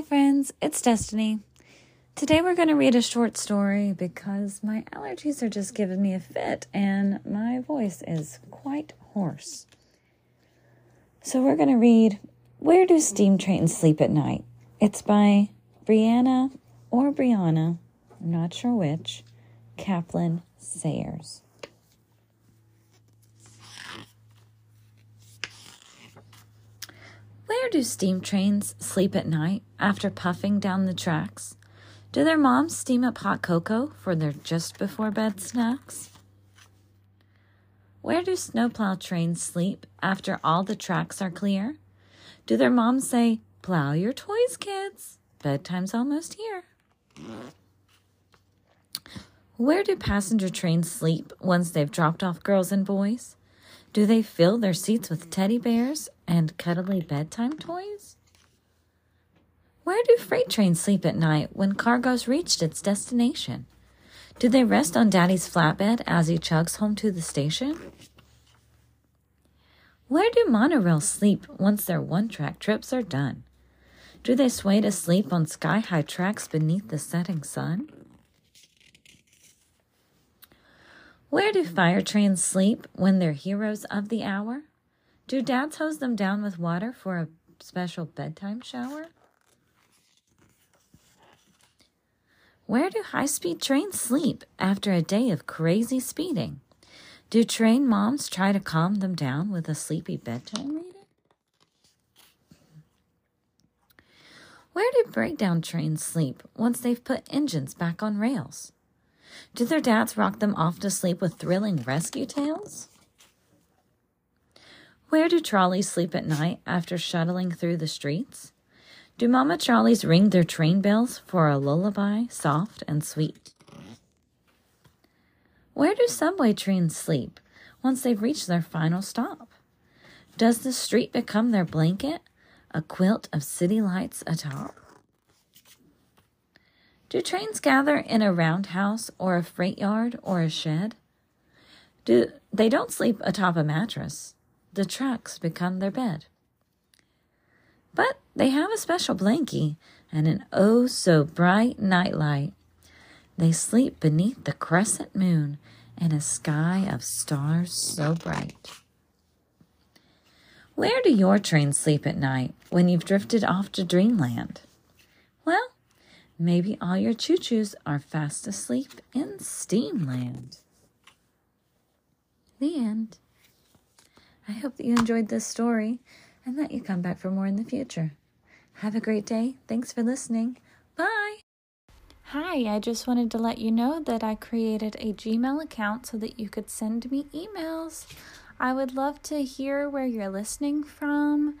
friends, it's Destiny. Today we're going to read a short story because my allergies are just giving me a fit and my voice is quite hoarse. So we're going to read Where Do Steam Trains Sleep at Night? It's by Brianna or Brianna, I'm not sure which, Caplan Sayres. Where do steam trains sleep at night after puffing down the tracks? Do their moms steam up hot cocoa for their just before bed snacks? Where do snowplow trains sleep after all the tracks are clear? Do their moms say, Plow your toys, kids? Bedtime's almost here. Where do passenger trains sleep once they've dropped off girls and boys? Do they fill their seats with teddy bears and cuddly bedtime toys? Where do freight trains sleep at night when cargo's reached its destination? Do they rest on Daddy's flatbed as he chugs home to the station? Where do monorails sleep once their one track trips are done? Do they sway to sleep on sky high tracks beneath the setting sun? Where do fire trains sleep when they're heroes of the hour? Do dads hose them down with water for a special bedtime shower? Where do high speed trains sleep after a day of crazy speeding? Do train moms try to calm them down with a sleepy bedtime reading? Where do breakdown trains sleep once they've put engines back on rails? Do their dads rock them off to sleep with thrilling rescue tales? Where do trolleys sleep at night after shuttling through the streets? Do mama trolleys ring their train bells for a lullaby, soft and sweet? Where do subway trains sleep once they've reached their final stop? Does the street become their blanket, a quilt of city lights atop? Do trains gather in a roundhouse or a freight yard or a shed? Do they don't sleep atop a mattress. The tracks become their bed. But they have a special blankie and an oh so bright nightlight. They sleep beneath the crescent moon in a sky of stars so bright. Where do your trains sleep at night when you've drifted off to dreamland? Well, Maybe all your choo choos are fast asleep in Steamland. The end. I hope that you enjoyed this story and that you come back for more in the future. Have a great day. Thanks for listening. Bye. Hi, I just wanted to let you know that I created a Gmail account so that you could send me emails. I would love to hear where you're listening from